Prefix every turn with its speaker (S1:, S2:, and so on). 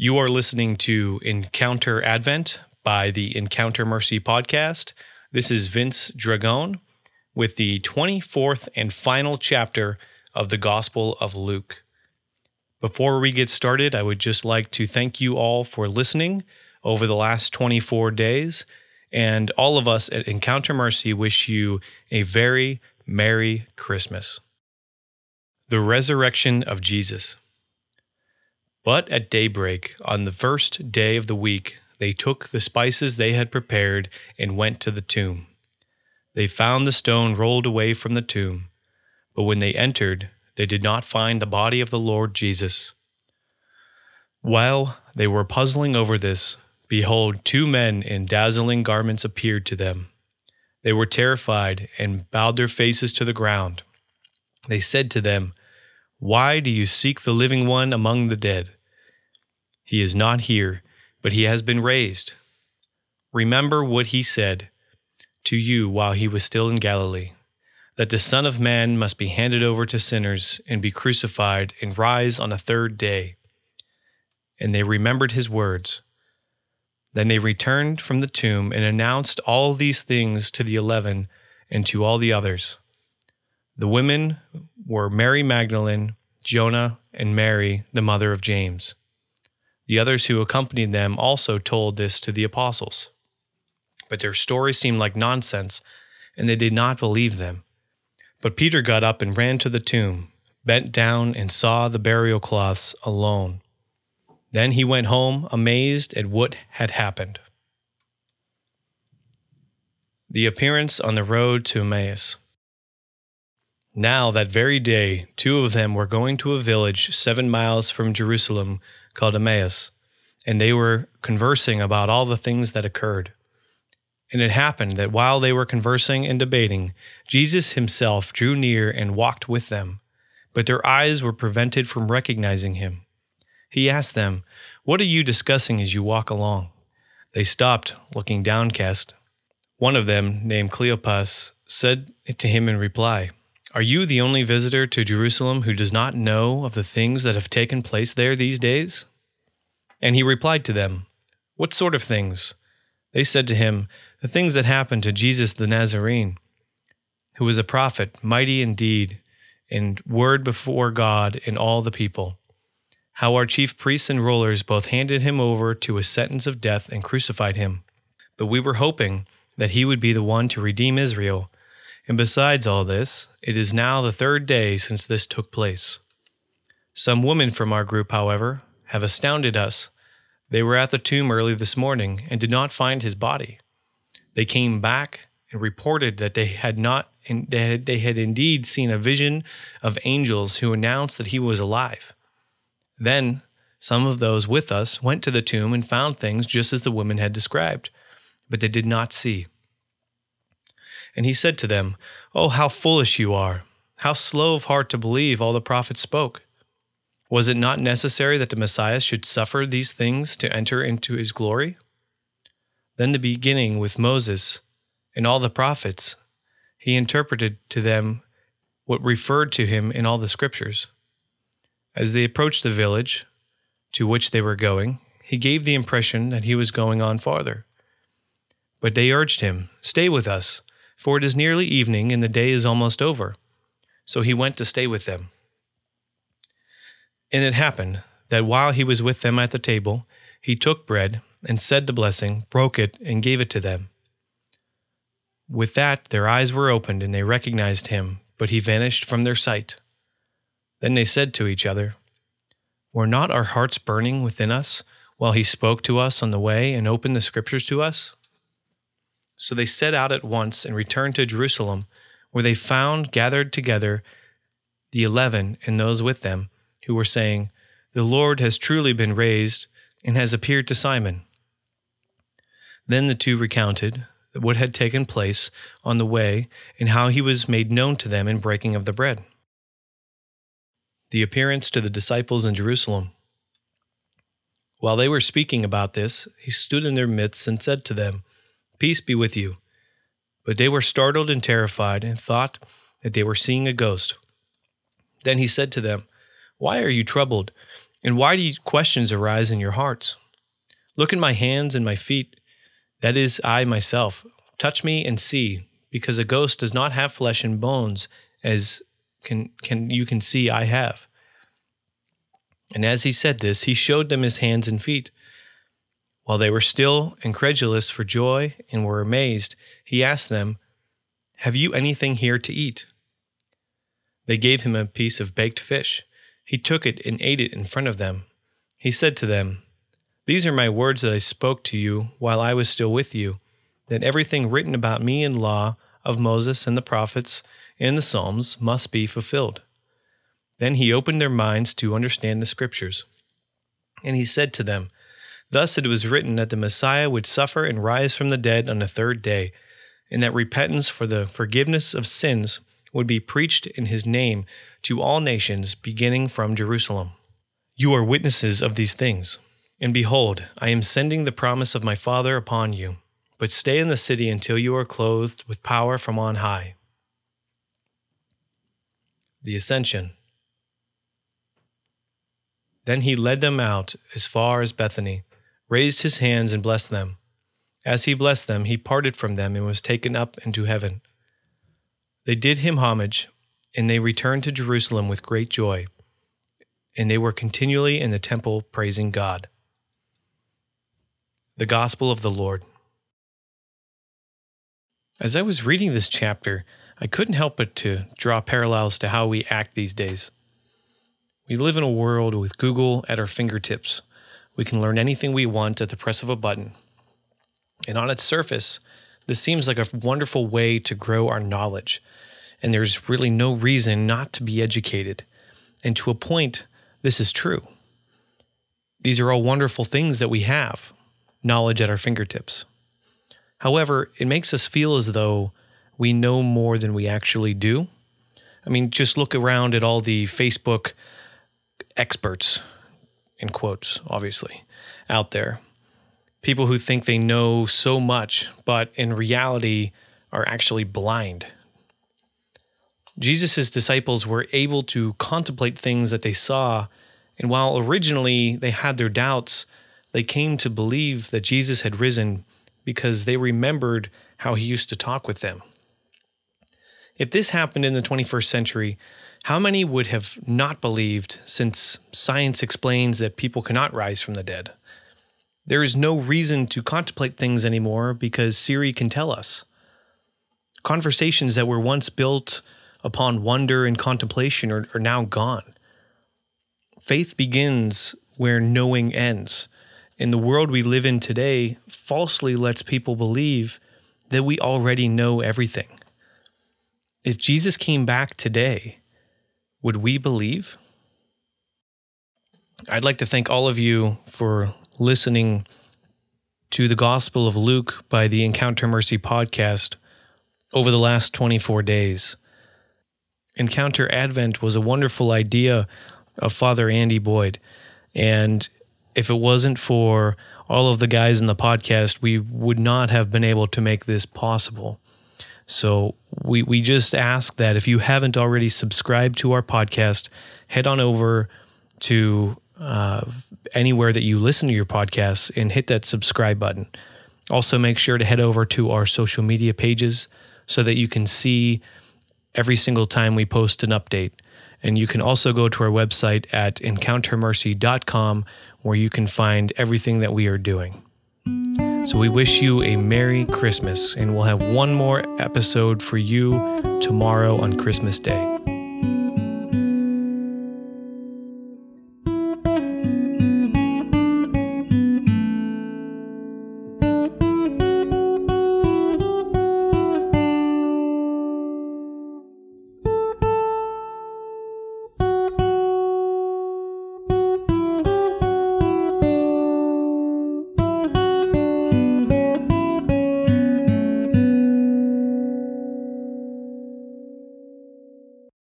S1: You are listening to Encounter Advent by the Encounter Mercy podcast. This is Vince Dragon with the 24th and final chapter of the Gospel of Luke. Before we get started, I would just like to thank you all for listening over the last 24 days. And all of us at Encounter Mercy wish you a very Merry Christmas. The Resurrection of Jesus. But at daybreak, on the first day of the week, they took the spices they had prepared and went to the tomb. They found the stone rolled away from the tomb, but when they entered, they did not find the body of the Lord Jesus. While they were puzzling over this, behold, two men in dazzling garments appeared to them. They were terrified and bowed their faces to the ground. They said to them, Why do you seek the living one among the dead? He is not here, but he has been raised. Remember what he said to you while he was still in Galilee that the Son of Man must be handed over to sinners and be crucified and rise on the third day. And they remembered his words. Then they returned from the tomb and announced all these things to the eleven and to all the others. The women were Mary Magdalene, Joanna, and Mary, the mother of James. The others who accompanied them also told this to the apostles. But their story seemed like nonsense, and they did not believe them. But Peter got up and ran to the tomb, bent down, and saw the burial cloths alone. Then he went home, amazed at what had happened. The appearance on the road to Emmaus. Now, that very day, two of them were going to a village seven miles from Jerusalem called Emmaus, and they were conversing about all the things that occurred. And it happened that while they were conversing and debating, Jesus himself drew near and walked with them, but their eyes were prevented from recognizing him. He asked them, What are you discussing as you walk along? They stopped, looking downcast. One of them, named Cleopas, said to him in reply, Are you the only visitor to Jerusalem who does not know of the things that have taken place there these days? And he replied to them, What sort of things? They said to him, The things that happened to Jesus the Nazarene, who was a prophet, mighty in deed, and word before God and all the people. How our chief priests and rulers both handed him over to a sentence of death and crucified him. But we were hoping that he would be the one to redeem Israel. And besides all this, it is now the third day since this took place. Some women from our group, however, have astounded us. They were at the tomb early this morning and did not find his body. They came back and reported that they had not they they had indeed seen a vision of angels who announced that he was alive. Then some of those with us went to the tomb and found things just as the women had described, but they did not see. And he said to them, Oh, how foolish you are! How slow of heart to believe all the prophets spoke. Was it not necessary that the Messiah should suffer these things to enter into his glory? Then, the beginning with Moses and all the prophets, he interpreted to them what referred to him in all the scriptures. As they approached the village to which they were going, he gave the impression that he was going on farther. But they urged him, Stay with us, for it is nearly evening and the day is almost over. So he went to stay with them. And it happened that while he was with them at the table, he took bread and said the blessing, broke it, and gave it to them. With that, their eyes were opened, and they recognized him, but he vanished from their sight. Then they said to each other, Were not our hearts burning within us while he spoke to us on the way and opened the scriptures to us? So they set out at once and returned to Jerusalem, where they found gathered together the eleven and those with them who were saying, The Lord has truly been raised and has appeared to Simon. Then the two recounted what had taken place on the way and how he was made known to them in breaking of the bread. The appearance to the disciples in Jerusalem. While they were speaking about this, he stood in their midst and said to them, Peace be with you. But they were startled and terrified and thought that they were seeing a ghost. Then he said to them, why are you troubled? And why do questions arise in your hearts? Look at my hands and my feet. That is I myself. Touch me and see, because a ghost does not have flesh and bones, as can, can you can see I have. And as he said this, he showed them his hands and feet. While they were still incredulous for joy and were amazed, he asked them, Have you anything here to eat? They gave him a piece of baked fish. He took it and ate it in front of them. He said to them, These are my words that I spoke to you while I was still with you, that everything written about me in law of Moses and the prophets and the Psalms must be fulfilled. Then he opened their minds to understand the Scriptures. And he said to them, Thus it was written that the Messiah would suffer and rise from the dead on the third day, and that repentance for the forgiveness of sins would be preached in his name to all nations, beginning from Jerusalem. You are witnesses of these things. And behold, I am sending the promise of my Father upon you, but stay in the city until you are clothed with power from on high. The Ascension. Then he led them out as far as Bethany, raised his hands and blessed them. As he blessed them, he parted from them and was taken up into heaven. They did him homage, and they returned to Jerusalem with great joy, and they were continually in the temple praising God. The Gospel of the Lord. As I was reading this chapter, I couldn't help but to draw parallels to how we act these days. We live in a world with Google at our fingertips. We can learn anything we want at the press of a button. And on its surface, this seems like a wonderful way to grow our knowledge. And there's really no reason not to be educated. And to a point, this is true. These are all wonderful things that we have knowledge at our fingertips. However, it makes us feel as though we know more than we actually do. I mean, just look around at all the Facebook experts, in quotes, obviously, out there. People who think they know so much, but in reality are actually blind. Jesus' disciples were able to contemplate things that they saw, and while originally they had their doubts, they came to believe that Jesus had risen because they remembered how he used to talk with them. If this happened in the 21st century, how many would have not believed since science explains that people cannot rise from the dead? There is no reason to contemplate things anymore because Siri can tell us. Conversations that were once built upon wonder and contemplation are, are now gone. Faith begins where knowing ends. In the world we live in today, falsely lets people believe that we already know everything. If Jesus came back today, would we believe? I'd like to thank all of you for listening to the Gospel of Luke by the Encounter Mercy podcast over the last 24 days. Encounter Advent was a wonderful idea of Father Andy Boyd. And if it wasn't for all of the guys in the podcast, we would not have been able to make this possible. So we, we just ask that if you haven't already subscribed to our podcast, head on over to uh, anywhere that you listen to your podcasts and hit that subscribe button. Also, make sure to head over to our social media pages so that you can see every single time we post an update. And you can also go to our website at encountermercy.com where you can find everything that we are doing. So we wish you a Merry Christmas, and we'll have one more episode for you tomorrow on Christmas Day.